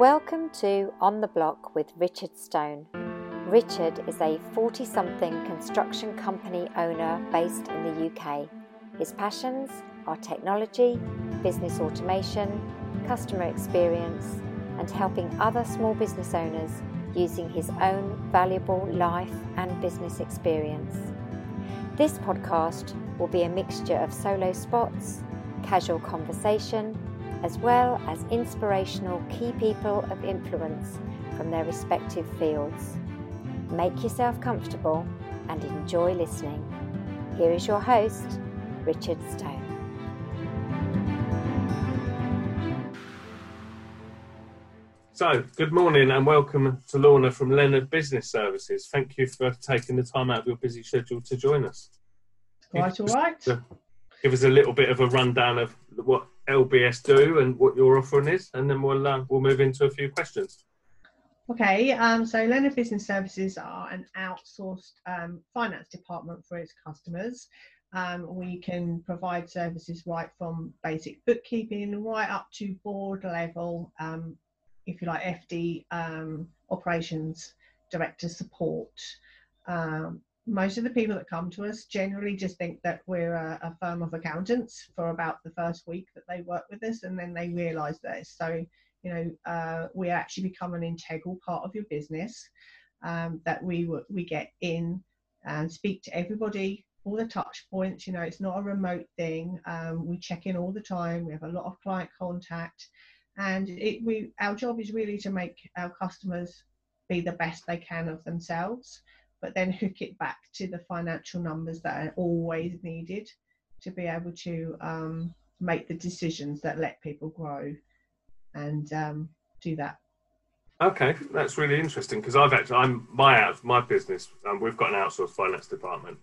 Welcome to On the Block with Richard Stone. Richard is a 40 something construction company owner based in the UK. His passions are technology, business automation, customer experience, and helping other small business owners using his own valuable life and business experience. This podcast will be a mixture of solo spots, casual conversation, as well as inspirational key people of influence from their respective fields. Make yourself comfortable and enjoy listening. Here is your host, Richard Stone. So, good morning and welcome to Lorna from Leonard Business Services. Thank you for taking the time out of your busy schedule to join us. Quite all right. Give us a little bit of a rundown of what LBS do and what your offering is, and then we'll uh, we'll move into a few questions. Okay, um, so Leonard Business Services are an outsourced um, finance department for its customers. Um, we can provide services right from basic bookkeeping right up to board level, um, if you like, FD um, operations director support. Most of the people that come to us generally just think that we're a, a, firm of accountants for about the first week that they work with us, and then they realise this. So, you know, uh, we actually become an integral part of your business. Um, that we we get in and speak to everybody, all the touch points. You know, it's not a remote thing. Um, we check in all the time. We have a lot of client contact, and it, we our job is really to make our customers be the best they can of themselves but then hook it back to the financial numbers that are always needed to be able to um, make the decisions that let people grow and um, do that. Okay, that's really interesting because I've actually I'm my my business. Um, we've got an outsourced finance department,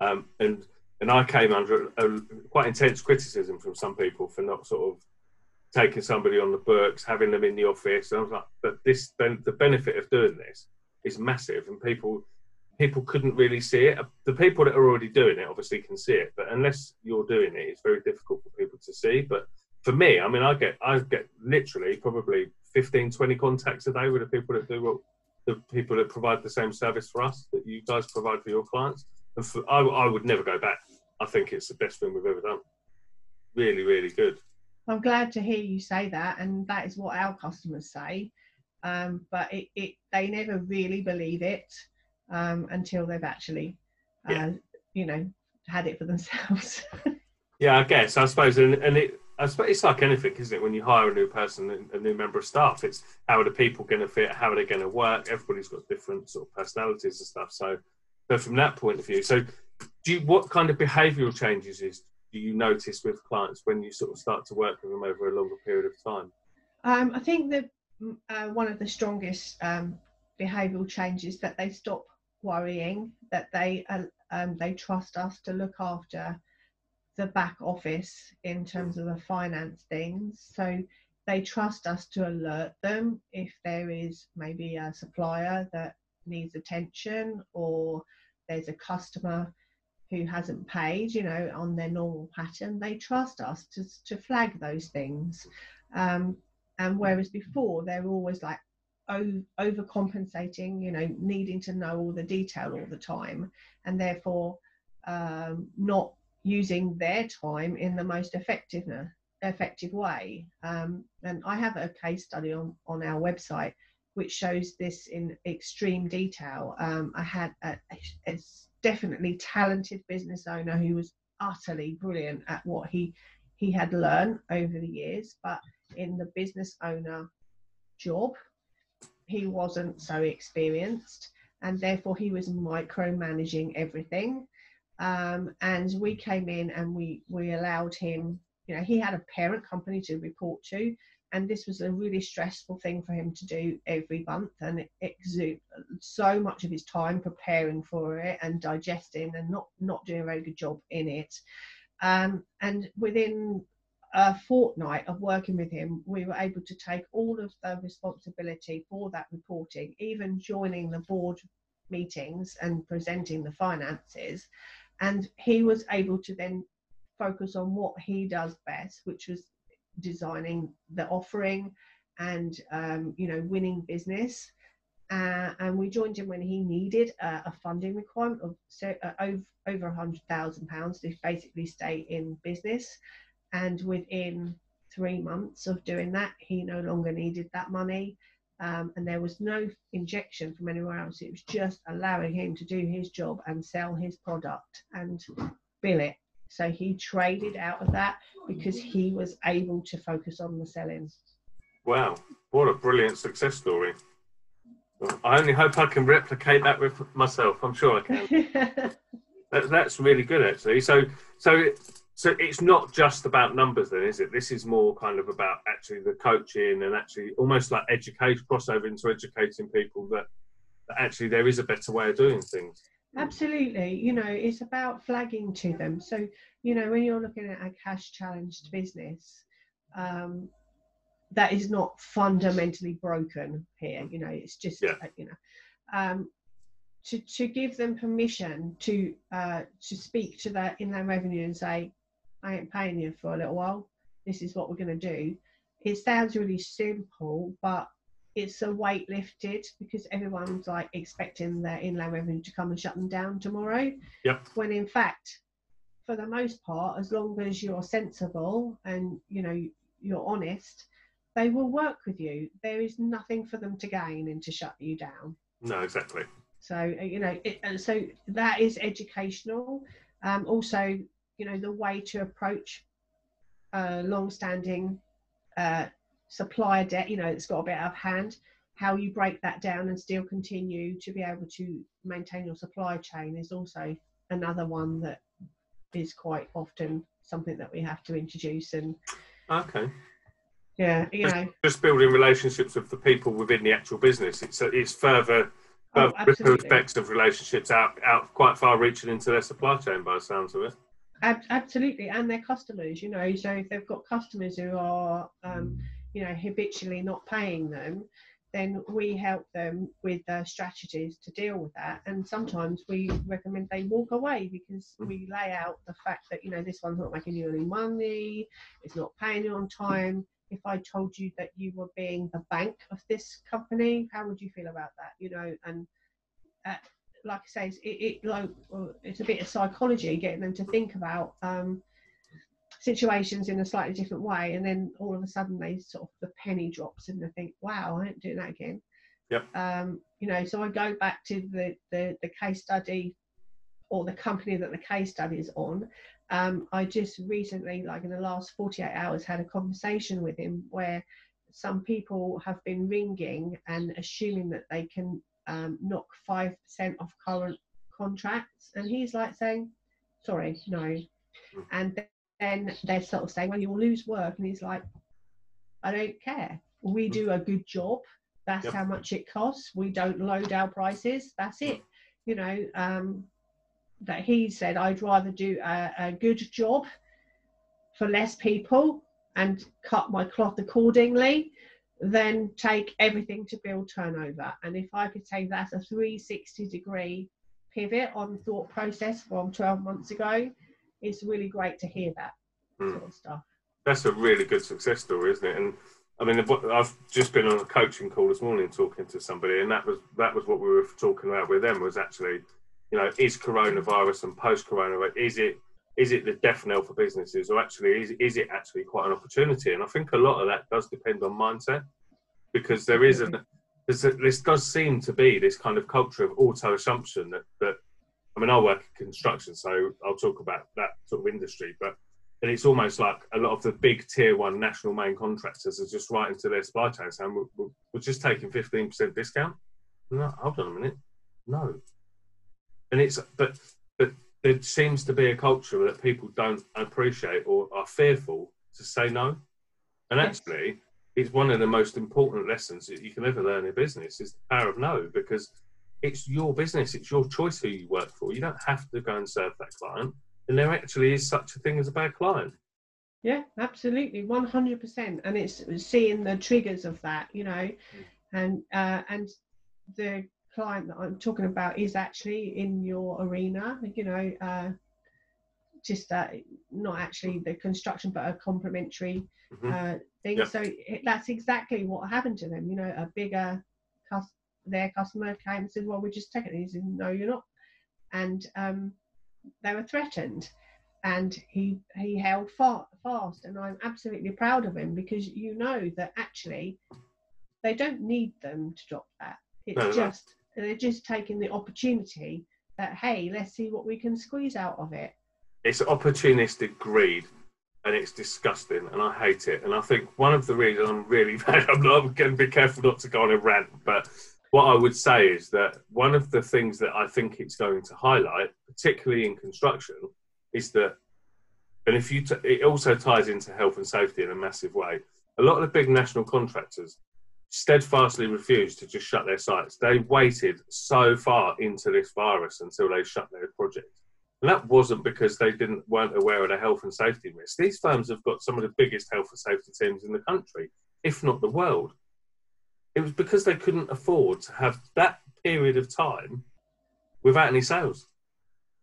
um, and and I came under a, a, quite intense criticism from some people for not sort of taking somebody on the books, having them in the office. And I was like, but this the benefit of doing this is massive, and people people couldn't really see it. The people that are already doing it obviously can see it, but unless you're doing it, it's very difficult for people to see. But for me, I mean, I get I get literally probably 15, 20 contacts a day with the people that do what the people that provide the same service for us that you guys provide for your clients. And for, I, I would never go back. I think it's the best thing we've ever done. Really, really good. I'm glad to hear you say that, and that is what our customers say. Um, but it, it, they never really believe it um, until they've actually, uh, yeah. you know, had it for themselves. yeah, I guess. I suppose, and, and it, I suppose it's like anything, isn't it? When you hire a new person, a new member of staff, it's how are the people going to fit? How are they going to work? Everybody's got different sort of personalities and stuff. So, but from that point of view, so do you, what kind of behavioural changes is do you notice with clients when you sort of start to work with them over a longer period of time? Um, I think that mm, uh, one of the strongest um, behavioural changes that they stop worrying that they uh, um, they trust us to look after the back office in terms of the finance things. So they trust us to alert them if there is maybe a supplier that needs attention or there's a customer who hasn't paid, you know, on their normal pattern. They trust us to to flag those things. Um, and whereas before they're always like, overcompensating, you know, needing to know all the detail all the time, and therefore um, not using their time in the most effective effective way. Um, and I have a case study on on our website which shows this in extreme detail. Um, I had a, a, definitely talented business owner who was utterly brilliant at what he he had learned over the years, but in the business owner job he wasn't so experienced and therefore he was micromanaging everything. Um, and we came in and we we allowed him you know he had a parent company to report to and this was a really stressful thing for him to do every month and it exuded so much of his time preparing for it and digesting and not not doing a very good job in it. Um, and within a fortnight of working with him, we were able to take all of the responsibility for that reporting, even joining the board meetings and presenting the finances. And he was able to then focus on what he does best, which was designing the offering and um, you know winning business. Uh, and we joined him when he needed a funding requirement of so, uh, over over a hundred thousand pounds to basically stay in business. And within three months of doing that, he no longer needed that money. Um, and there was no injection from anywhere else. It was just allowing him to do his job and sell his product and bill it. So he traded out of that because he was able to focus on the selling. Wow, what a brilliant success story. I only hope I can replicate that with myself. I'm sure I can. that, that's really good, actually. So, so so it's not just about numbers then is it? This is more kind of about actually the coaching and actually almost like education crossover into educating people that, that actually there is a better way of doing things. Absolutely. You know it's about flagging to them. So you know when you're looking at a cash challenged business um, that is not fundamentally broken here you know it's just yeah. Uh, you know um, to, to give them permission to uh, to speak to that their inland revenue and say I ain't paying you for a little while. This is what we're going to do. It sounds really simple, but it's a weight lifted because everyone's like expecting their inland revenue to come and shut them down tomorrow. Yep. When in fact, for the most part, as long as you're sensible and you know you're honest, they will work with you. There is nothing for them to gain and to shut you down. No, exactly. So uh, you know, it, so that is educational. Um, also, you know the way to approach uh, long-standing uh, supplier debt you know it's got a bit out of hand. How you break that down and still continue to be able to maintain your supply chain is also another one that is quite often something that we have to introduce and okay. Yeah you just, know. just building relationships with the people within the actual business. It's it's further oh, ripple effects of relationships out out quite far reaching into their supply chain by the sounds of it Ab- absolutely, and their customers. You know, so if they've got customers who are, um, you know, habitually not paying them, then we help them with uh, strategies to deal with that. And sometimes we recommend they walk away because mm. we lay out the fact that you know this one's not making you any money, it's not paying you on time. If I told you that you were being the bank of this company, how would you feel about that? You know, and uh, like I say, it, it like it's a bit of psychology, getting them to think about um, situations in a slightly different way, and then all of a sudden they sort of the penny drops and they think, "Wow, I ain't doing that again." Yep. Um, you know, so I go back to the, the the case study or the company that the case study is on. Um, I just recently, like in the last 48 hours, had a conversation with him where some people have been ringing and assuming that they can um, knock 5% off current contracts. And he's like saying, sorry, no. And then they're sort of saying, well, you'll lose work. And he's like, I don't care. We do a good job. That's yep. how much it costs. We don't load our prices. That's it. You know, um, that he said, I'd rather do a, a good job for less people and cut my cloth accordingly then take everything to build turnover. And if I could say that's a 360 degree pivot on thought process from 12 months ago, it's really great to hear that mm. sort of stuff. That's a really good success story, isn't it? And I mean, I've just been on a coaching call this morning talking to somebody, and that was that was what we were talking about with them was actually, you know, is coronavirus and post-coronavirus is it is it the death knell for businesses, or actually is, is it actually quite an opportunity? And I think a lot of that does depend on mindset, because there is a, a this does seem to be this kind of culture of auto assumption that, that I mean I work in construction, so I'll talk about that sort of industry, but and it's almost like a lot of the big tier one national main contractors are just writing to their supply chain saying we're, we're just taking 15% discount. No, hold on a minute, no. And it's but but there seems to be a culture that people don't appreciate or are fearful to say no. And actually, it's one of the most important lessons that you can ever learn in business is the power of no, because it's your business, it's your choice who you work for. You don't have to go and serve that client. And there actually is such a thing as a bad client. Yeah, absolutely, one hundred percent. And it's seeing the triggers of that, you know, mm. and uh, and the client that I'm talking about is actually in your arena, you know, uh, just uh, not actually the construction, but a complementary Mhm. uh, thing. Yeah. So it, that's exactly what happened to them. You know, a bigger cus- their customer came and said, "Well, we're just taking it." He said, "No, you're not," and um, they were threatened. And he he held fa- fast, and I'm absolutely proud of him because you know that actually they don't need them to drop that. It's No, no. Just they're just taking the opportunity that hey, let's see what we can squeeze out of it. it's opportunistic greed and it's disgusting and I hate it. And I think one of the reasons I'm really bad, I'm, not, going to be careful not to go on a rant, but what I would say is that one of the things that I think it's going to highlight, particularly in construction, is that, and if you, t- it also ties into health and safety in a massive way. A lot of the big national contractors steadfastly refused to just shut their sites. They waited so far into this virus until they shut their project. And that wasn't because they didn't weren't aware of the health and safety risks. These firms have got some of the biggest health and safety teams in the country, if not the world. It was because they couldn't afford to have that period of time without any sales.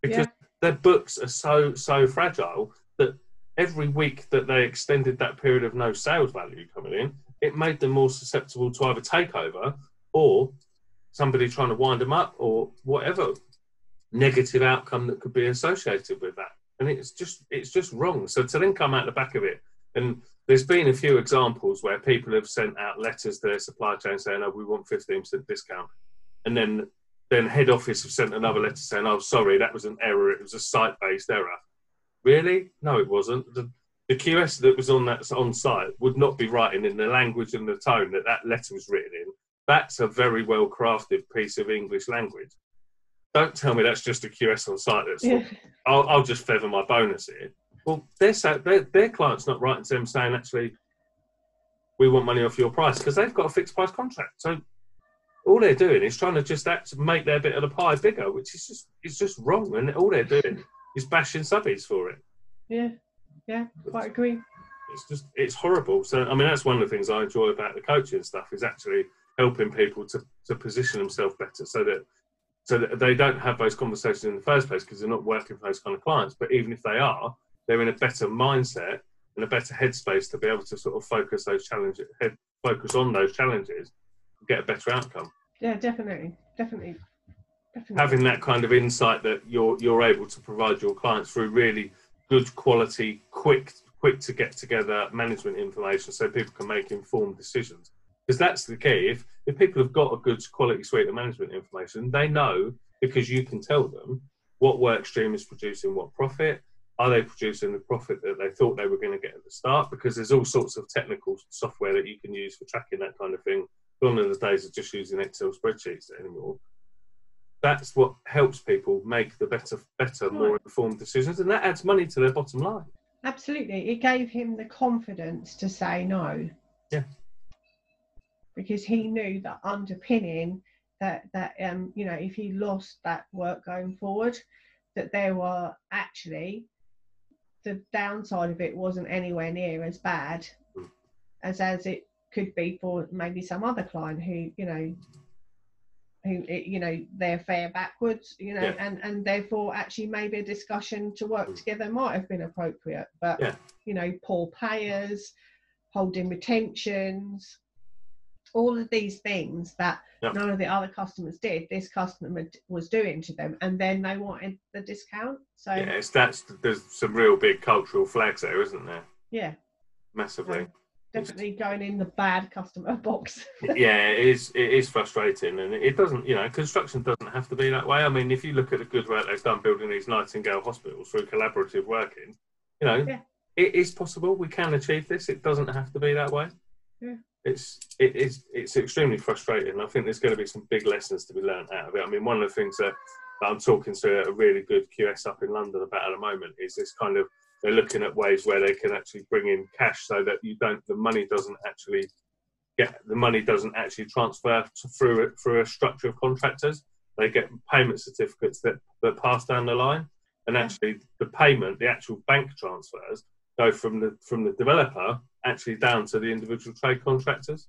Because their books are so so fragile that every week that they extended that period of no sales value coming in, it made them more susceptible to either takeover or somebody trying to wind them up or whatever negative outcome that could be associated with that. And it's just it's just wrong. So to then come out the back of it, and there's been a few examples where people have sent out letters to their supply chain saying, "Oh, we want 15% discount," and then then head office have sent another letter saying, "Oh, sorry, that was an error. It was a site-based error." Really? No, it wasn't. The, the QS that was on that on site would not be writing in the language and the tone that that letter was written in. That's a very well crafted piece of English language. Don't tell me that's just a QS on site that's Yeah. I'll, I'll just feather my bonus here. Well, their, their, their client's not writing to them saying, actually, we want money off your price because they've got a fixed price contract. So all they're doing is trying to just act, make their bit of the pie bigger, which is just it's just wrong. And all they're doing is bashing subbies for it. Yeah, yeah, quite agree. It's just it's horrible. So I mean, that's one of the things I enjoy about the coaching stuff is actually helping people to, to position themselves better so that so that they don't have those conversations in the first place because they're not working for those kind of clients. But even if they are, they're in a better mindset and a better headspace to be able to sort of focus those challenges, head, focus on those challenges, and get a better outcome. Yeah, definitely, definitely, definitely. Having that kind of insight that you're you're able to provide your clients through really good quality, quick quick to get together management information so people can make informed decisions. Because that's the key. If if people have got a good quality suite of management information, they know because you can tell them what work stream is producing what profit. Are they producing the profit that they thought they were going to get at the start? Because there's all sorts of technical software that you can use for tracking that kind of thing. Gone are the days of just using Excel spreadsheets anymore. That's what helps people make the better, better, more informed decisions, and that adds money to their bottom line. Absolutely, it gave him the confidence to say no. Yeah. Because he knew that underpinning that that um you know if he lost that work going forward, that there were actually the downside of it wasn't anywhere near as bad Mm. as as it could be for maybe some other client who you know who you know they're fair backwards you know Yeah. and and therefore actually maybe a discussion to work Mm. together might have been appropriate but Yeah. you know poor payers holding retentions all of these things that Yeah. none of the other customers did this customer was doing to them and then they wanted the discount so Yeah, it's that's there's some real big cultural flags there, isn't there? yeah Massively. Definitely going in the bad customer box yeah, it is. It is frustrating, and it doesn't. You know, construction doesn't have to be that way. I mean, if you look at the good work they've done building these Nightingale hospitals through collaborative working, you know, Yeah. it is possible. We can achieve this. It doesn't have to be that way. Yeah. It's it is it's extremely frustrating. I think there's going to be some big lessons to be learned out of it. I mean, one of the things that, that I'm talking to a really good QS up in London about at the moment is this kind of they're looking at ways where they can actually bring in cash so that you don't the money doesn't actually get the money doesn't actually transfer to, through it through a structure of contractors. They get payment certificates that, that pass down the line, and actually the payment, the actual bank transfers, go from the from the developer actually down to the individual trade contractors,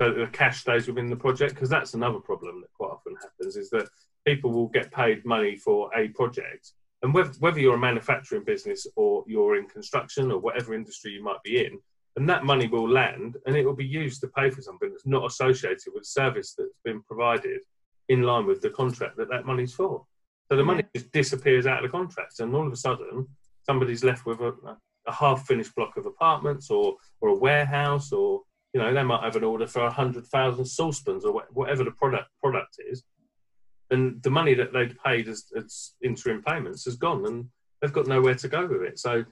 so that the cash stays within the project. Because that's another problem that quite often happens is that people will get paid money for a project, And whether, whether you're a manufacturing business or you're in construction or whatever industry you might be in, and that money will land and it will be used to pay for something that's not associated with service that's been provided in line with the contract that that money's for. So the money just disappears out of the contract, and all of a sudden, somebody's left with a, a half-finished block of apartments or or a warehouse, or you know, they might have an order for a hundred thousand saucepans or whatever the product product is, and the money that they'd paid as, as interim payments has gone, and they've got nowhere to go with it. So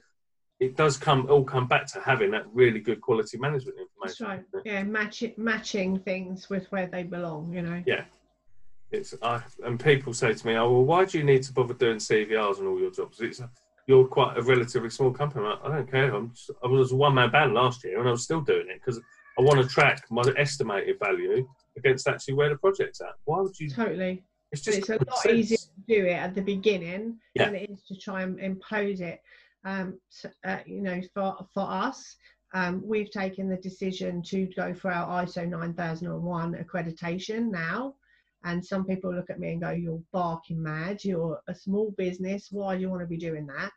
it does come all come back to having that really good quality management information. That's right. Yeah, matching matching things with where they belong. You know. Yeah. It's I and people say to me, "Oh, well, why do you need to bother doing CVRs and all your jobs? It's you're quite a relatively small company." Like, i don't care. I'm just, I was a one man band last year, and I was still doing it because I want to track my estimated value against actually where the project's at. Why would you? Totally. It's just it's a lot sense. easier to do it at the beginning yeah. than it is to try and impose it um, uh, you know, for, for us, um, we've taken the decision to go for our ISO 9001 accreditation now. And some people look at me and go, You're barking mad. You're a small business. Why do you want to be doing that?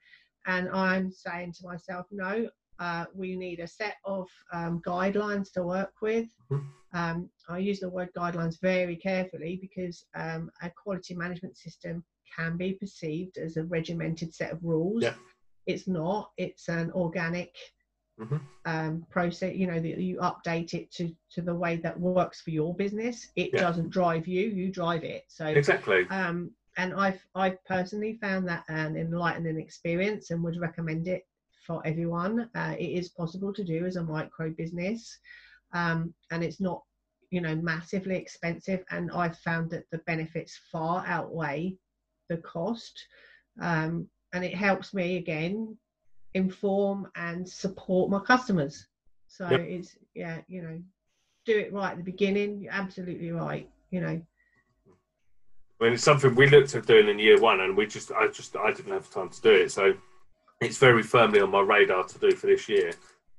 And I'm saying to myself, No, uh, we need a set of um, guidelines to work with. Mm-hmm. Um, I use the word guidelines very carefully because um, a quality management system can be perceived as a regimented set of rules. Yeah. It's not. It's an organic mm-hmm. um, process. You know that you update it to to the way that works for your business. It yeah. doesn't drive you. You drive it. So exactly. Um, and I've I've personally found that an enlightening experience and would recommend it for everyone. Uh, it is possible to do as a micro business, um, and it's not you know massively expensive. And I've found that the benefits far outweigh the cost. Um, and it helps me again inform and support my customers. So yep. it's yeah, you know, do it right at the beginning. You're absolutely right. You know. I mean, it's something we looked at doing in year one, and we just, I just, I didn't have time to do it. So it's very firmly on my radar to do for this year.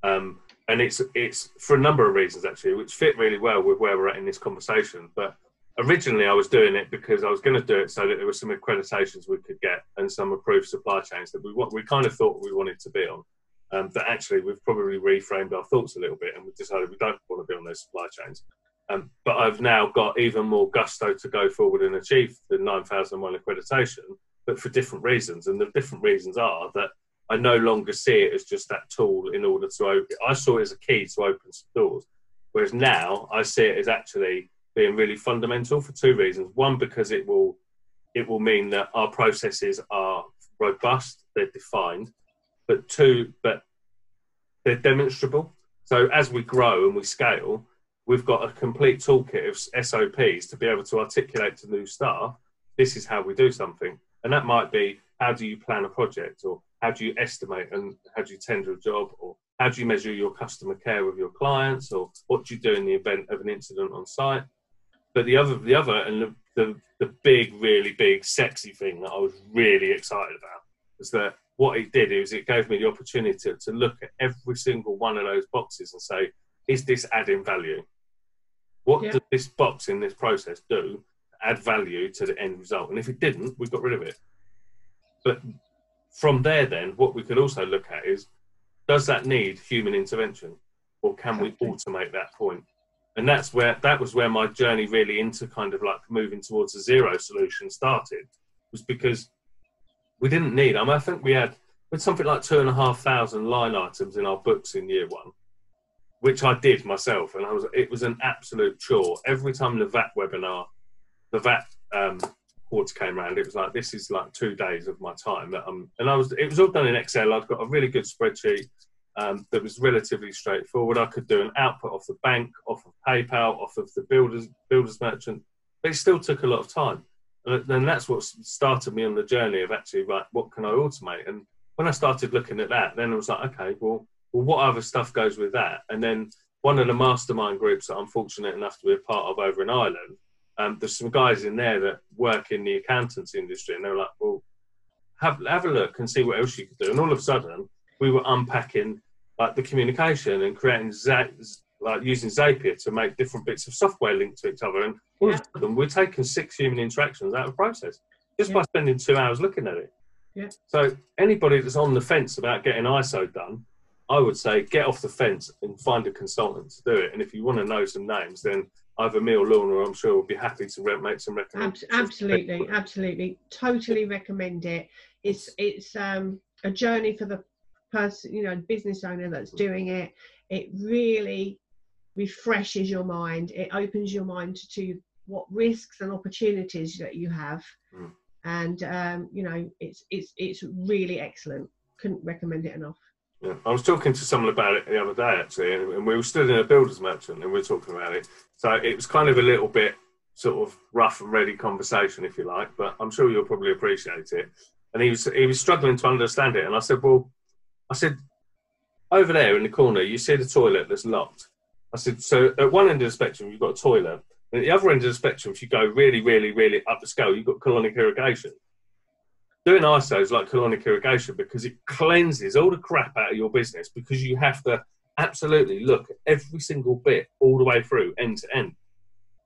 Um, and it's it's for a number of reasons actually, which fit really well with where we're at in this conversation. But originally I was doing it because I was going to do it so that there were some accreditations we could get and some approved supply chains that we we kind of thought we wanted to be on. Um, but actually, we've probably reframed our thoughts a little bit and we've decided we don't want to be on those supply chains. Um, but I've now got even more gusto to go forward and achieve the 9001 accreditation, but for different reasons. And the different reasons are that I no longer see it as just that tool in order to open. I saw it as a key to open some doors, whereas now I see it as actually being really fundamental for two reasons. One, because it will it will mean that our processes are robust, they're defined, but two, but they're demonstrable. So as we grow and we scale, we've got a complete toolkit of SOPs to be able to articulate to new staff, this is how we do something. And that might be how do you plan a project or how do you estimate and how do you tender a job or how do you measure your customer care with your clients or what do you do in the event of an incident on site but the other, the other, and the, the, the big, really big, sexy thing that I was really excited about was that what it did is it gave me the opportunity to, to look at every single one of those boxes and say, is this adding value? What yeah. does this box in this process do add value to the end result? And if it didn't, we got rid of it. But from there, then, what we could also look at is does that need human intervention? Or can we automate that point? and that's where that was where my journey really into kind of like moving towards a Xero solution started was because we didn't need I, mean, I think we had with something like two and a half thousand line items in our books in year one which I did myself and I was it was an absolute chore every time the VAT webinar the VAT um, quarter came around it was like this is like two days of my time that I'm, and I was it was all done in Excel I'd got a really good spreadsheet um, that was relatively straightforward. I could do an output off the bank, off of PayPal, off of the builders builders merchant, but it still took a lot of time. And then that's what started me on the journey of actually right, what can I automate? And when I started looking at that, then I was like, okay, well, well, what other stuff goes with that? And then one of the mastermind groups that I'm fortunate enough to be a part of over in Ireland, um, there's some guys in there that work in the accountants industry, and they're like, well, have have a look and see what else you could do. And all of a sudden, we were unpacking like the communication and creating like using Zapier to make different bits of software linked to each other. And all yeah. of them, we're taking six human interactions out of process just yeah. by spending two hours looking at it. Yeah. So anybody that's on the fence about getting ISO done, I would say get off the fence and find a consultant to do it. And if you want to know some names, then either me or Lorna, I'm sure, will be happy to re- make some recommendations. absolutely, absolutely, totally recommend it. It's it's um, a journey for the person, you know, business owner that's doing it. It really refreshes your mind. It opens your mind to what risks and opportunities that you have, Mm. and um, you know, it's it's it's really excellent. Couldn't recommend it enough. Yeah. I was talking to someone about it the other day actually, and, we were stood in a builder's merchant and we were talking about it. So it was kind of a little bit sort of rough and ready conversation, if you like, but I'm sure you'll probably appreciate it. And he was he was struggling to understand it, and I said, well, I said, over there in the corner, you see the toilet that's locked. I said, so at one end of the spectrum, you've got a toilet, and at the other end of the spectrum, if you go really, really, really up the scale, you've got colonic irrigation. Doing ISO is like colonic irrigation because it cleanses all the crap out of your business because you have to absolutely look at every single bit all the way through, end to end.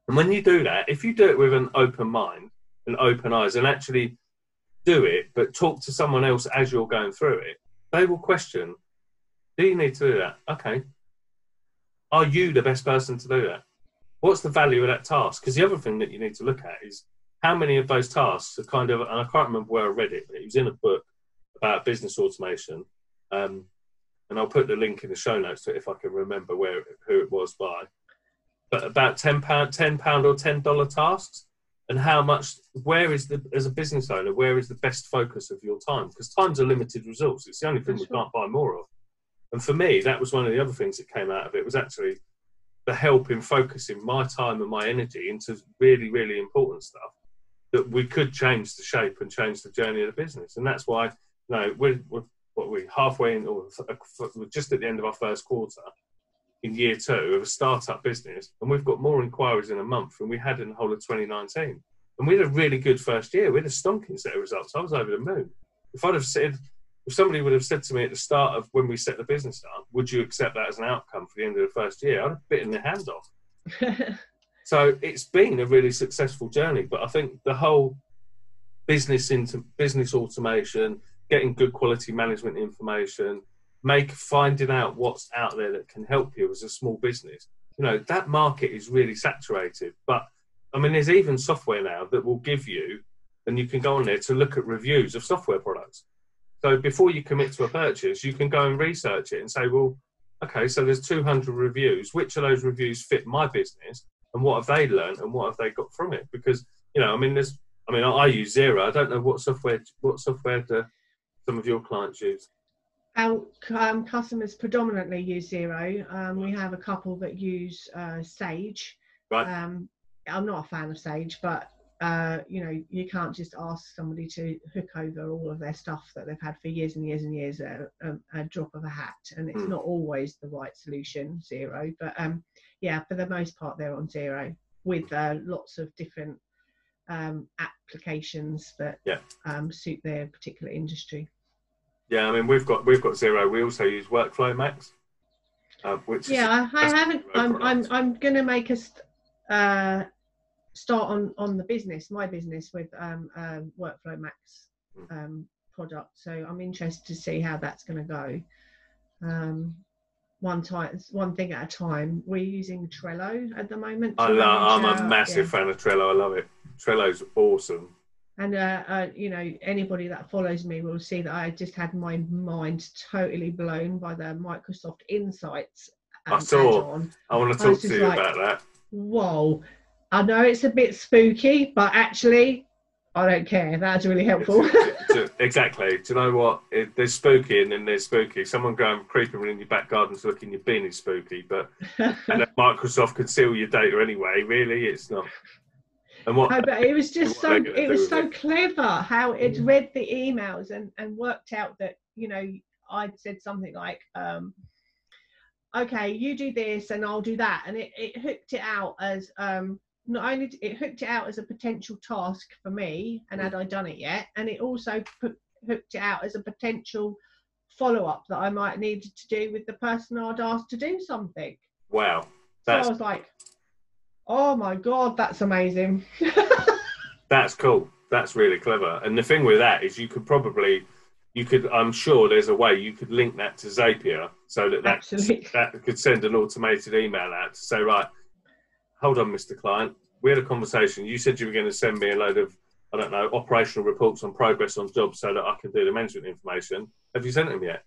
And when you do that, if you do it with an open mind and open eyes and actually do it, but talk to someone else as you're going through it, they will question, do you need to do that? Okay. Are you the best person to do that? What's the value of that task? Because the other thing that you need to look at is how many of those tasks are kind of, and I can't remember where I read it, but it was in a book about business automation. Um, and I'll put the link in the show notes if I can remember where who it was by. But about ten pound, ten pound or ten dollar tasks, and how much? Where is the as a business owner? Where is the best focus of your time? Because time's a limited resource. It's the only thing That's we can't buy more of. And for me, that was one of the other things that came out of it was actually the help in focusing my time and my energy into really, really important stuff that we could change the shape and change the journey of the business. And that's why, know, we're, we're what we halfway in, or uh, we're just at the end of our first quarter in year two of a startup business, and we've got more inquiries in a month than we had in the whole of 2019. And we had a really good first year. We had a stonking set of results. I was over the moon. If I'd have said, if somebody would have said to me at the start of when we set the business up, would you accept that as an outcome for the end of the first year? I'd have bitten their hand off. So it's been a really successful journey, but I think the whole business into business automation, getting good quality management information, make finding out what's out there that can help you as a small business. You know, that market is really saturated. But I mean there's even software now that will give you and you can go on there to look at reviews of software products. So before you commit to a purchase, you can go and research it and say, well, okay, so there's 200 reviews. Which of those reviews fit my business? And what have they learned and what have they got from it? Because you know, I mean, there's, I mean, I, I use Xero. I don't know what software, what software do some of your clients use. Our um, customers predominantly use Xero. Um, we have a couple that use uh, Sage. Right. Um, I'm not a fan of Sage, but uh, you know, you can't just ask somebody to hook over all of their stuff that they've had for years and years and years at a, a drop of a hat, and it's Hmm. not always the right solution. Xero, but um, yeah, for the most part, they're on Xero with uh, lots of different um, applications that Yeah. um, suit their particular industry. Yeah, I mean, we've got we've got Xero. We also use WorkflowMax, uh, which yeah i, I haven't i'm i'm. I'm going to make a st- uh, start on on the business my business with um, um WorkflowMax Mm. um product so i'm interested to see how that's going to go um one time one thing at a time we're using trello at the moment I love, I'm manage, a massive fan of Trello. I love it. Trello's awesome. and uh, uh, you know anybody that follows me will see that I just had my mind totally blown by the Microsoft Insights. I um, saw. add-on. I want to talk to you like- about that. Whoa, I know it's a bit spooky, but actually, I don't care. That's really helpful. Exactly. Do you know what? It, there's spooky and then there's spooky. Someone going creeping in your back garden to look in your bin is spooky, but and then Microsoft can steal your data anyway. Really, it's not. And what? No, but it was just so it was so it. clever how it read the emails and and worked out that you know I'd said something like um okay you do this and I'll do that and it, it hooked it out as um not only it hooked it out as a potential task for me and had I done it yet and it also put, hooked it out as a potential follow up that I might need to do with the person I'd asked to do something wow, so that's I was like oh my god that's amazing that's cool. That's really clever. And the thing with that is, you could probably, you could, I'm sure there's a way you could link that to Zapier so that that, Absolutely. that could send an automated email out to say, right, hold on, Mr. Client, we had a conversation. You said you were going to send me a load of, I don't know, operational reports on progress on jobs so that I can do the management information. Have you sent them yet?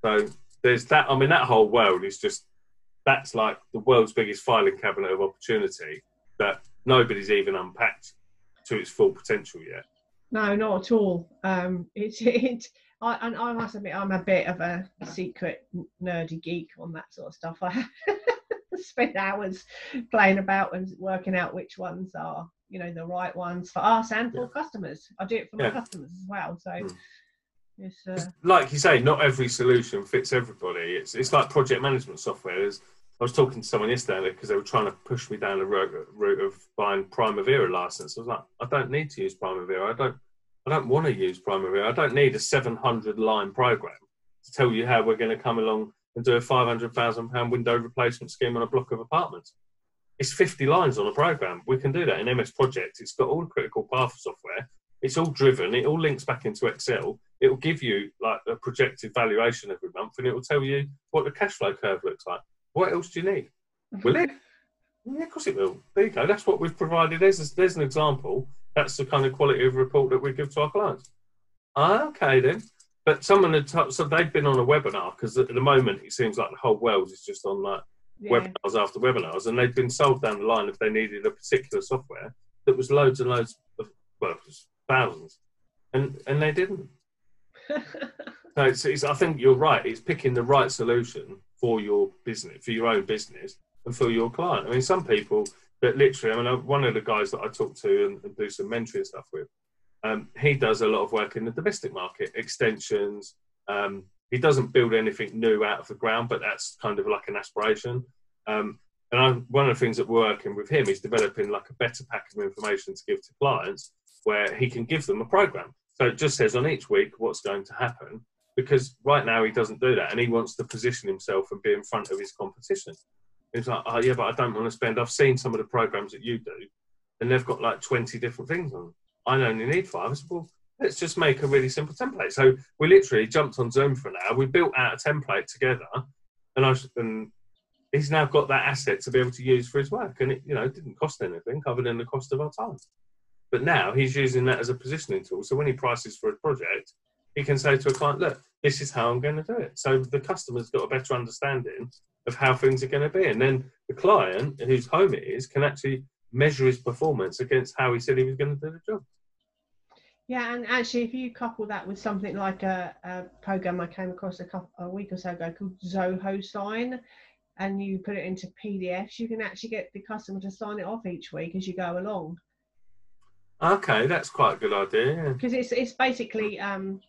So there's that. I mean, that whole world is just that's like the world's biggest filing cabinet of opportunity that nobody's even unpacked to its full potential yet. No, not at all. Um, it's it. I and I must admit, I'm a bit of a secret nerdy geek on that sort of stuff. I spend hours playing about and working out which ones are, you know, the right ones for us and for customers. I do it for my customers as well. So Mm. it's uh, Like you say, not every solution fits everybody. It's it's like project management software. There's, I was talking to someone yesterday because they were trying to push me down the route, route of buying Primavera license. I was like, I don't need to use Primavera. I don't I don't want to use Primavera. I don't need a 700 line program to tell you how we're going to come along and do a 500,000 pound window replacement scheme on a block of apartments. It's 50 lines on a program. We can do that in MS Project. It's got all the critical path software. It's all driven. It all links back into Excel. It will give you like a projected valuation every month, and it will tell you what the cash flow curve looks like. What else do you need? Will it? Yeah, of course it will. There you go. That's what we've provided. There's there's an example. That's the kind of quality of report that we give to our clients. Ah, okay then. But someone had t- so they've been on a webinar because at the moment it seems like the whole world is just on like yeah. webinars after webinars, and they'd been sold down the line if they needed a particular software that was loads and loads of well, it was thousands, and and they didn't. So it's, it's, I think you're right. It's picking the right solution for your business, for your own business, and for your client. I mean, some people but literally, I mean, uh, one of the guys that I talk to and, and do some mentoring stuff with, um, he does a lot of work in the domestic market, extensions. Um, he doesn't build anything new out of the ground, but that's kind of like an aspiration. Um, and I, one of the things that we're working with him is developing like a better pack of information to give to clients where he can give them a program. So it just says on each week what's going to happen because right now he doesn't do that and he wants to position himself and be in front of his competition. He's like, oh, yeah, but I don't want to spend. I've seen some of the programs that you do and they've got like 20 different things on. I only need five. I said, well, let's just make a really simple template. So we literally jumped on Zoom for an hour. We built out a template together and I and he's now got that asset to be able to use for his work. And it, you know, it didn't cost anything other than the cost of our time. But now he's using that as a positioning tool. So when he prices for a project, he can say to a client, look, this is how I'm going to do it. So the customer's got a better understanding of how things are going to be. And then the client, whose home it is, can actually measure his performance against how he said he was going to do the job. Yeah, and actually, if you couple that with something like a, a program I came across a couple a week or so ago called Zoho Sign, and you put it into PDFs, you can actually get the customer to sign it off each week as you go along. Okay, that's quite a good idea. Yeah. Because it's it's basically um,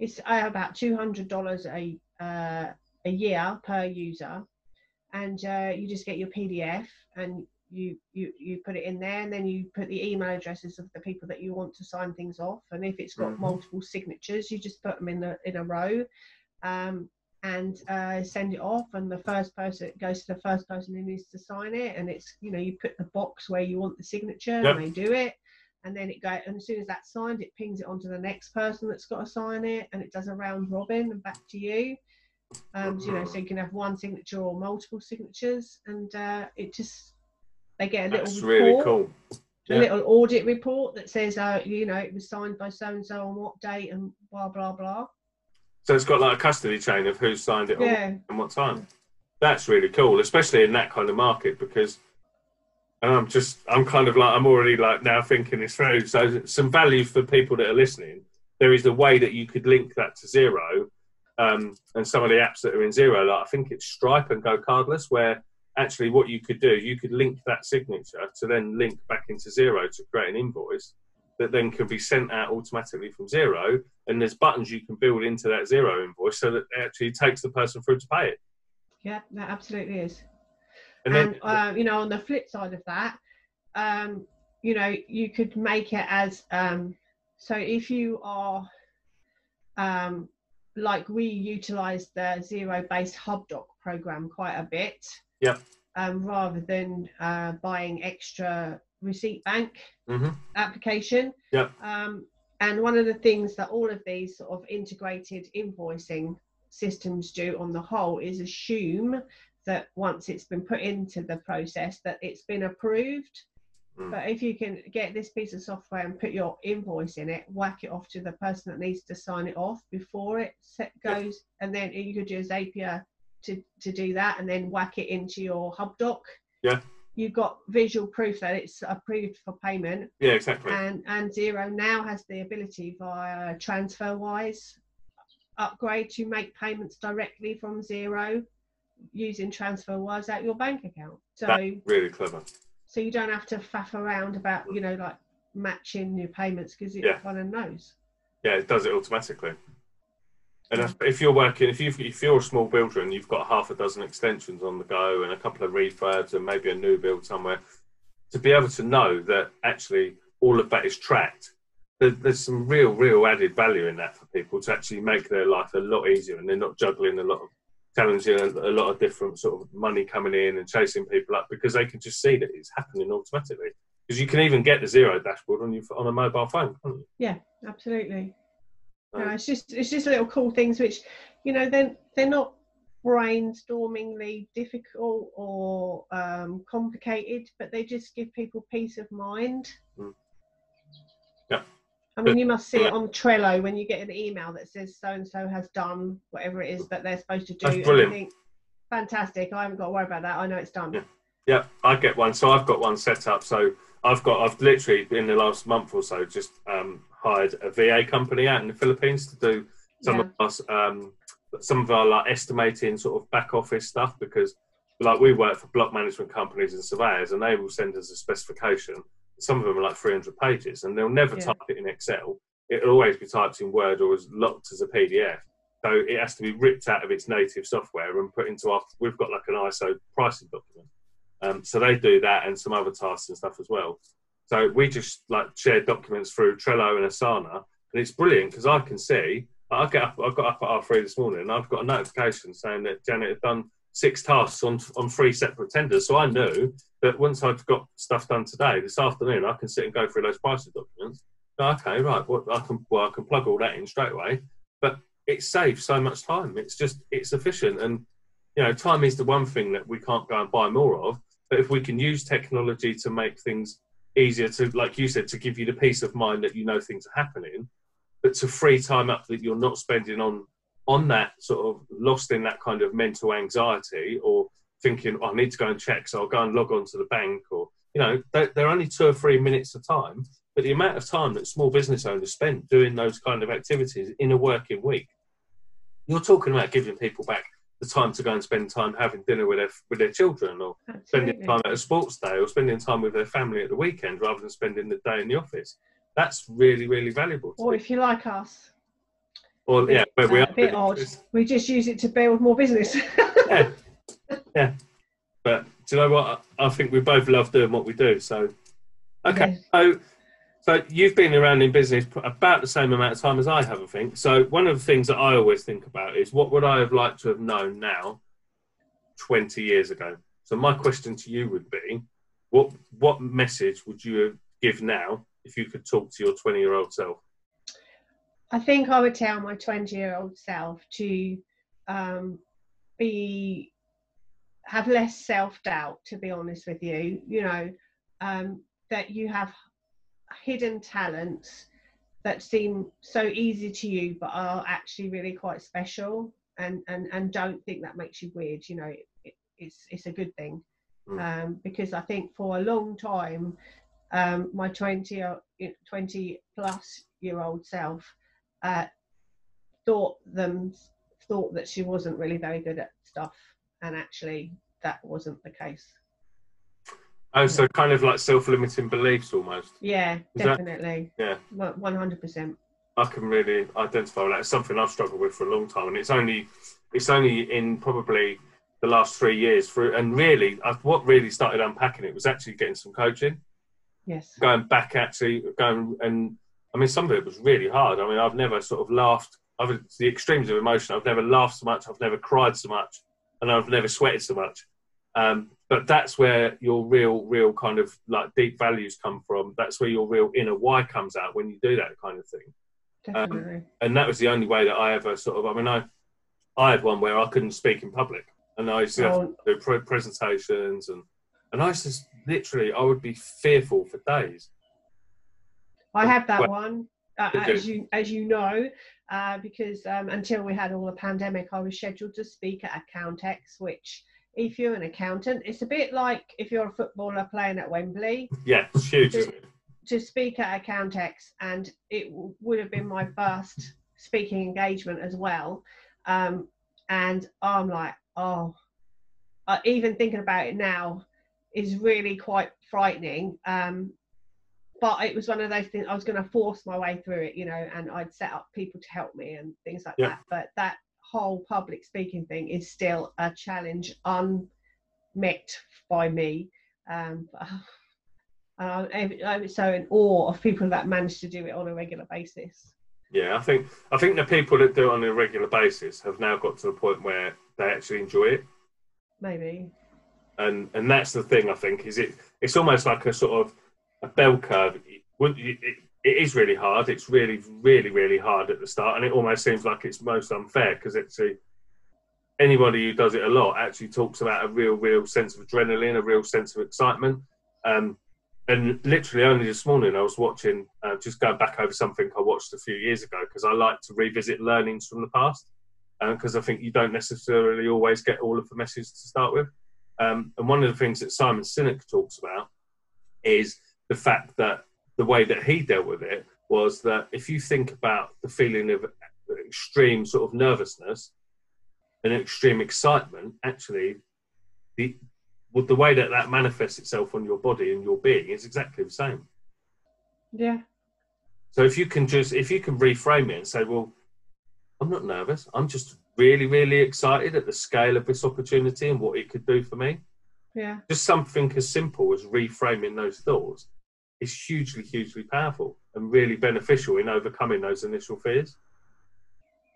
it's uh, about two hundred dollars a uh, a year per user, and uh, you just get your PDF and you you you put it in there, and then you put the email addresses of the people that you want to sign things off, and if it's got Mhm. multiple signatures, you just put them in the in a row. Um, and uh, send it off, and the first person it goes to the first person who needs to sign it, and it's you know you put the box where you want the signature, Yep. and they do it, and then it go and as soon as that's signed it pings it onto the next person that's got to sign it and it does a round robin and back to you um so, you know so you can have one signature or multiple signatures and uh it just they get a little That's report, really cool. a little audit report that says uh you know it was signed by so and so on what date and blah blah blah So it's got like a custody chain of who signed it yeah and what time. That's really cool, especially in that kind of market because and I'm just I'm kind of like I'm already like now thinking this through. So some value for people that are listening. There is a way that you could link that to Xero. Um, and some of the apps that are in Xero, like I think it's Stripe and GoCardless, where actually what you could do, you could link that signature to then link back into Xero to create an invoice that then can be sent out automatically from Xero. And there's buttons you can build into that Xero invoice so that it actually takes the person through to pay it. yeah that absolutely is And and then uh, you know on the flip side of that um you know you could make it as um so if you are um like we utilize the Xero based hubdoc program quite a bit Yep. um rather than uh buying extra receipt bank hmm application. Yep. Um, and one of the things that all of these sort of integrated invoicing systems do on the whole is assume that once it's been put into the process that it's been approved. Mm. But if you can get this piece of software and put your invoice in it, whack it off to the person that needs to sign it off before it set Yep. goes, and then you could use Zapier to, to do that and then whack it into your Hubdoc. Yeah. You've got visual proof that it's approved for payment Yeah, exactly. and and Xero now has the ability via TransferWise upgrade to make payments directly from Xero using TransferWise at your bank account. So That- really clever. so you don't have to faff around about you know like matching your payments because it Yeah. kind of knows. Yeah, it does it automatically. And that's, if you're working, if you if you're a small builder and you've got half a dozen extensions on the go and a couple of refurbs and maybe a new build somewhere, to be able to know that actually all of that is tracked, there, there's some real, real added value in that for people to actually make their life a lot easier and they're not juggling a lot of challenging a, a lot of different sort of money coming in and chasing people up because they can just see that it's happening automatically. Because you can even get the Xero dashboard on your on a mobile phone, can't you? Yeah, absolutely. No, it's just it's just little cool things which you know then they're not brainstormingly difficult or um, complicated, but they just give people peace of mind. Mm. Yeah. I mean, you must see it on Trello when you get an email that says so and so has done whatever it is that they're supposed to do. That's brilliant. think, Fantastic! I haven't got to worry about that. I know it's done. Yeah. Yeah, I get one. So I've got one set up. So I've got, I've literally in the last month or so just um, hired a VA company out in the Philippines to do some of us, um, some of our like estimating sort of back office stuff because like we work for block management companies and surveyors and they will send us a specification. Some of them are like 300 pages and they'll never Yeah. type it in Excel. It'll always be typed in Word or as locked as a PDF. So it has to be ripped out of its native software and put into our. We've got like an ISO pricing document. Um, so they do that and some other tasks and stuff as well. So we just like share documents through Trello and Asana, and it's brilliant because I can see. I get up. I got up at R three this morning, and I've got a notification saying that Janet had done six tasks on on three separate tenders. So I knew that once I've got stuff done today, this afternoon, I can sit and go through those pricing documents. Okay, right. What I can well, I can plug all that in straight away. But it saves so much time. It's just it's efficient, and you know, time is the one thing that we can't go and buy more of. But if we can use technology to make things easier to, like you said, to give you the peace of mind that you know things are happening, but to free time up that you're not spending on on that sort of lost in that kind of mental anxiety or thinking, oh, I need to go and check, so I'll go and log on to the bank, or you know, they're, they're only two or three minutes of time, but the amount of time that small business owners spend doing those kind of activities in a working week, you're talking about giving people back the time to go and spend time having dinner with their with their children, or spending time at a sports day or spending time with their family at the weekend rather than spending the day in the office. That's really, really valuable. To Or if you like us, Or yeah, where we are. a bit odd. We just use it to build more business. Yeah, yeah. But do you know what? I I think we both love doing what we do. So, okay. So, so you've been around in business about the same amount of time as I have, I think. So one of the things that I always think about is what would I have liked to have known now, twenty years ago. So my question to you would be, what what message would you give now if you could talk to your twenty year old self? I think I would tell my 20 year old self to um, be have less self doubt. To be honest with you, you know um, that you have hidden talents that seem so easy to you, but are actually really quite special. And and and don't think that makes you weird. You know, it, it, it's it's a good thing Mm. um, because I think for a long time, um, my 20 20 plus year old self uh, thought them thought that she wasn't really very good at stuff, and actually that wasn't the case. Oh, so kind of like self limiting beliefs almost. Yeah, Is that- definitely. Yeah. one hundred percent. I can really identify with that. It's something I've struggled with for a long time, and it's only it's only in probably the last three years. Through and really, I, what really started unpacking it was actually getting some coaching, Yes. going back actually, going and I mean some of it was really hard. I mean I've never sort of laughed. I've the extremes of emotion. I've never laughed so much. I've never cried so much, and I've never sweated so much. Um, but that's where your real, real kind of like deep values come from. That's where your real inner why comes out when you do that kind of thing. Definitely. Um, and that was the only way that I ever sort of. I mean, I I had one where I couldn't speak in public, and I used to have Oh. to do pre- presentations, and and I used to literally I would be fearful for days. I have that Well, one, uh, as you as you know, uh, because um, until we had all the pandemic, I was scheduled to speak at Accountex, which, if you're an accountant, it's a bit like if you're a footballer playing at Wembley Yeah, it's huge, isn't it? to speak at Accountex, and it w- would have been my first speaking engagement as well. Um, and I'm like, oh, uh, even thinking about it now is really quite frightening. Um, but it was one of those things I was going to force my way through it, you know, and I'd set up people to help me and things like Yeah. that. But that whole public speaking thing is still a challenge unmet by me. Um, and I'm, so in awe of people that manage to do it on a regular basis. Yeah, I think I think the people that do it on a regular basis have now got to the point where they actually enjoy it. Maybe. and and that's the thing I think is it it's almost like a sort of a bell curve. It, it, it is really hard. It's really really really hard at the start, and it almost seems like it's most unfair because it's anybody who does it a lot actually talks about a real real sense of adrenaline, a real sense of excitement. Um, and literally only this morning I was watching, uh, just going back over something I watched a few years ago because I like to revisit learnings from the past because I think you don't necessarily always get all of the messages to start with. Um, and one of the things that Simon Sinek talks about is the fact that the way that he dealt with it was that if you think about the feeling of extreme sort of nervousness and extreme excitement, actually, the well, the way that that manifests itself on your body and your being is exactly the same. Yeah. So if you can just if you can reframe it and say, well, I'm not nervous. I'm just really, really excited at the scale of this opportunity and what it could do for me. Yeah. Just something as simple as reframing those thoughts is hugely, hugely powerful and really beneficial in overcoming those initial fears.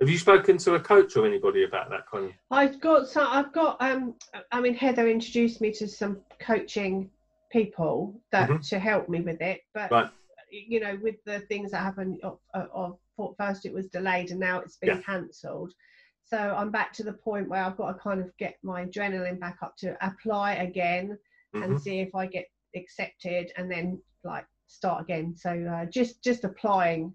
Have you spoken to a coach or anybody about that kind of? I've got some. I've got. Um. I mean, Heather introduced me to some coaching people that Mhm. to help me with it. But Right. you know, with the things that happened, of, of, of first it was delayed and now it's been Yeah. cancelled. So I'm back to the point where I've got to kind of get my adrenaline back up to apply again Mhm. and see if I get accepted, and then like start again. So uh, just just applying,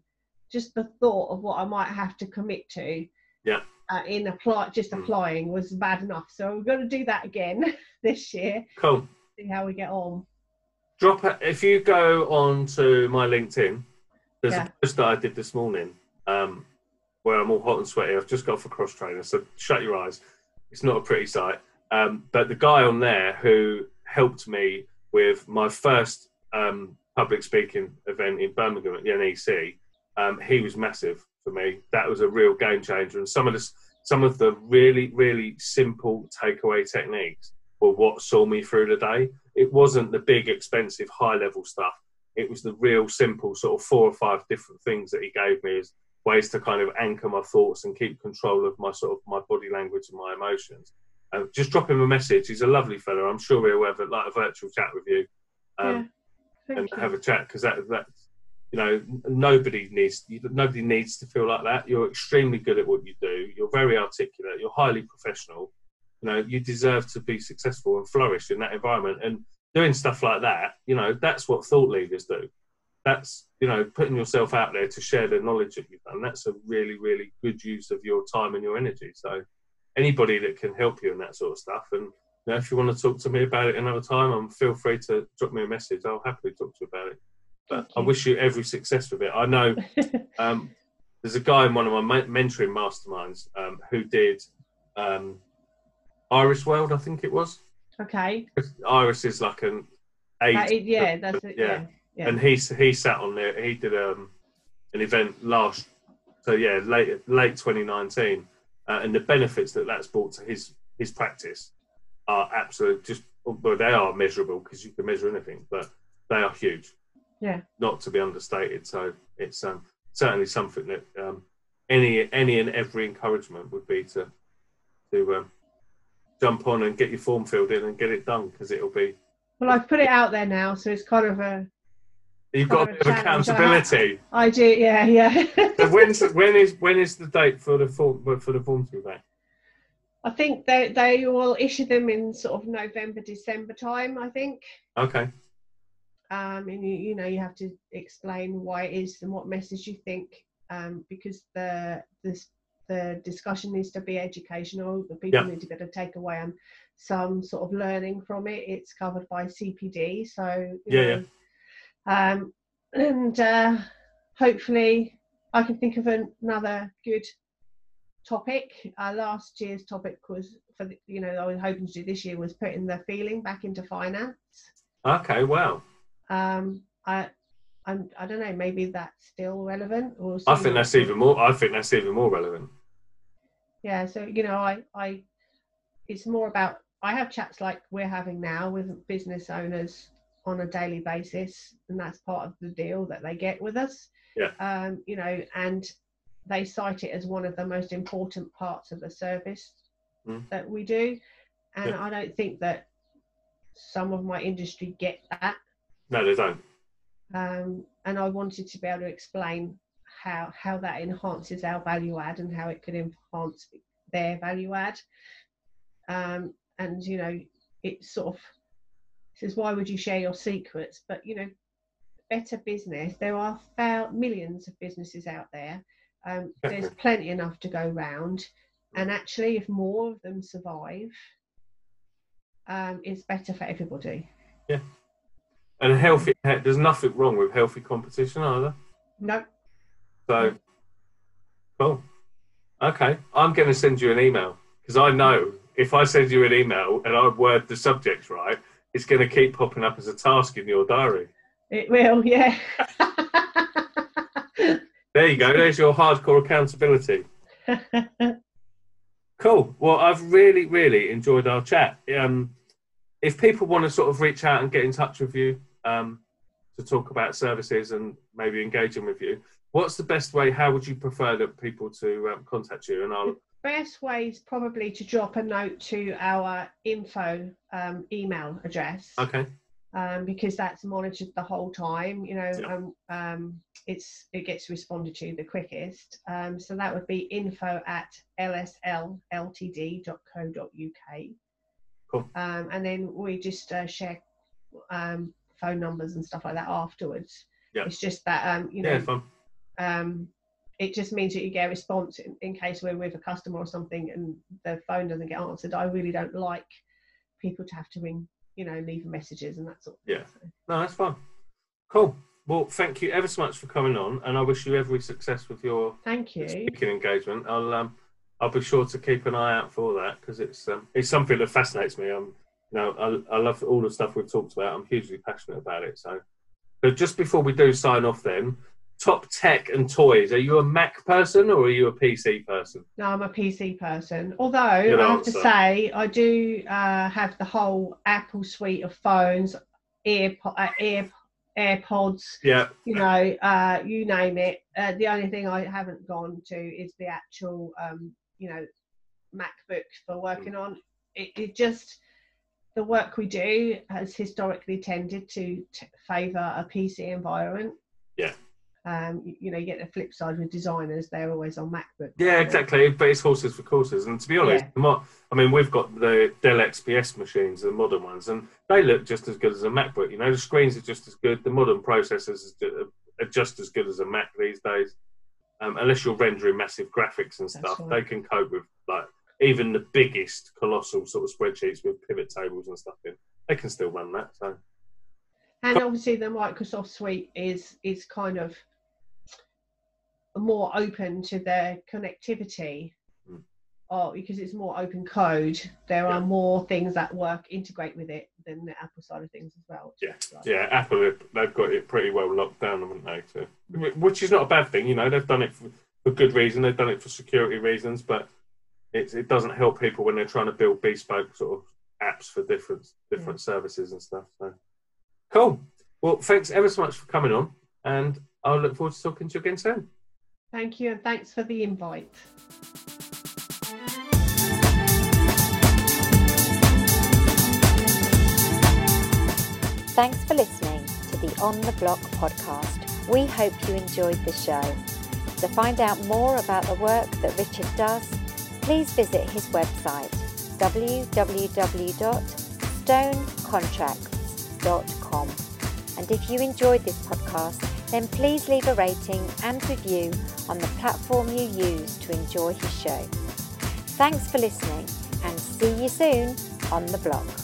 just the thought of what I might have to commit to. Yeah. Uh, in apply, just Mm. applying was bad enough. So we're going to do that again this year. Cool. See how we get on. Drop it if you go on to my LinkedIn. There's Yeah. a post that I did this morning um, where I'm all hot and sweaty. I've just got off a cross trainer, so shut your eyes. It's not a pretty sight. Um, but the guy on there who helped me with my first um, public speaking event in Birmingham at the NEC, um, he was massive for me. That was a real game changer. And some of the some of the really really simple takeaway techniques were what saw me through the day. It wasn't the big expensive high level stuff. It was the real simple sort of four or five different things that he gave me as ways to kind of anchor my thoughts and keep control of my sort of my body language and my emotions. Uh, just drop him a message. He's a lovely fellow. I'm sure he'll have a, like a virtual chat with you um, Thank and you. have a chat because that that you know nobody needs nobody needs to feel like that. You're extremely good at what you do. You're very articulate. You're highly professional. You know you deserve to be successful and flourish in that environment. And doing stuff like that, you know, that's what thought leaders do. That's you know putting yourself out there to share the knowledge that you've done. That's a really really good use of your time and your energy. So anybody that can help you in that sort of stuff and you know, if you want to talk to me about it another time, um, feel free to drop me a message. I'll happily talk to you about it. But I wish you every success with it. I know um, there's a guy in one of my men- mentoring masterminds um, who did um, Iris World, I think it was. okay. Iris is like an eight, That is- yeah, that's it. yeah. Yeah. yeah. and he he sat on there. He did um, an event last, so yeah, late late 2019, uh, and the benefits that that's brought to his his practice are absolute. Just well, they are measurable because you can measure anything, but they are huge. Yeah. not to be understated. So it's um, certainly something that um, any any and every encouragement would be to to um, jump on and get your form filled in and get it done because it'll be. Well, I've put it out there now, so it's kind of a. You've got a bit of I accountability. I do, yeah, yeah. so when's when is when is the date for the form for the form to be back? I think they they will issue them in sort of November, December time. I think. Okay. um, and you, you know you have to explain why it is and what message you think um, because the this the discussion needs to be educational the people Yeah. need to be able to take away um, some sort of learning from it it's covered by cpd so Yeah, know, um, and uh, hopefully i can think of an- another good topic uh, last year's topic was for the, you know i was hoping to do this year was putting the feeling back into finance Okay. Wow. um i I'm, i don't know maybe that's still relevant or I think that's even more. I think that's even more relevant. yeah so you know i i it's more about i have chats like we're having now with business owners on a daily basis and that's part of the deal that they get with us Yeah. um you know and they cite it as one of the most important parts of the service Mm. that we do and Yeah. i don't think that some of my industry get that No, they don't. um, and I wanted to be able to explain how how that enhances our value add and how it could enhance their value add. Um, and you know, it sort of says, why would you share your secrets? But you know, better business. There are thou- millions of businesses out there. Um, there's plenty enough to go round, and actually, if more of them survive, um, it's better for everybody. Yeah. And healthy. There's nothing wrong with healthy competition either. No, So, cool. Okay, I'm going to send you an email because I know if I send you an email and I word the subject right, it's going to keep popping up as a task in your diary. it will. Yeah. There you go. There's your hardcore accountability. Cool. Well, I've really, really enjoyed our chat. Um, if people want to sort of reach out and get in touch with you um, to talk about services and maybe engaging with you, what's the best way? How would you prefer that people to um, contact you? And I'll Best way is probably to drop a note to our info um, email address okay. um, because that's monitored the whole time. You know, Yeah. um, um, it's it gets responded to the quickest. Um, so that would be info at lslltd.co.uk. Cool. Um, and then we just uh, share um, phone numbers and stuff like that afterwards. Yeah. It's just that um, you know Yeah, um, it just means that you get a response in, in case we're with a customer or something and the phone doesn't get answered. I really don't like people to have to ring, you know, leave messages and that sort of Yeah. thing. No, that's fun. Cool. Well, thank you ever so much for coming on, and I wish you every success with your thank you. speaking engagement. I'll um, I'll be sure to keep an eye out for that because it's um, it's something that fascinates me. I'm you know I, I love all the stuff we've talked about. I'm hugely passionate about it. So, but just before we do sign off, then top tech and toys. Are you a Mac person or are you a PC person? No, I'm a PC person. Although Good I have to say, I do uh, have the whole Apple suite of phones, ear, uh, ear, AirPods, Yeah, you know, uh, you name it. Uh, the only thing I haven't gone to is the actual, um, you know, MacBook for working on. It, it just the work we do has historically tended to t- favour a PC environment. Yeah. Um, you, you know, you get the flip side with designers; they're always on MacBook. yeah, exactly. But it's horses for courses. And to be honest, Yeah. the mo- I mean, we've got the Dell XPS machines, the modern ones, and they look just as good as a MacBook. You know, the screens are just as good. The modern processors are just as good as a Mac these days. Um, unless you're rendering massive graphics and stuff, right. they can cope with like even the biggest colossal sort of spreadsheets with pivot tables and stuff in. They can still run that. So and obviously the Microsoft suite is is kind of more open to their connectivity Mm. or because it's more open code there are more things that work integrate with it than the apple side of things as well Yeah, like- yeah, Apple they've got it pretty well locked down, haven't they? So, which is not a bad thing. You know, they've done it for, for good reason. They've done it for security reasons, but it, it doesn't help people when they're trying to build bespoke sort of apps for different different services and stuff. So cool. Well, thanks ever so much for coming on, and I'll look forward to talking to you again soon. Thank you, and thanks for the invite. Thanks for listening to the On the Block podcast. We hope you enjoyed the show. To find out more about the work that Richard does, please visit his website www.stonecontracts.com. And if you enjoyed this podcast, then please leave a rating and review on the platform you use to enjoy his show. Thanks for listening and see you soon on the block.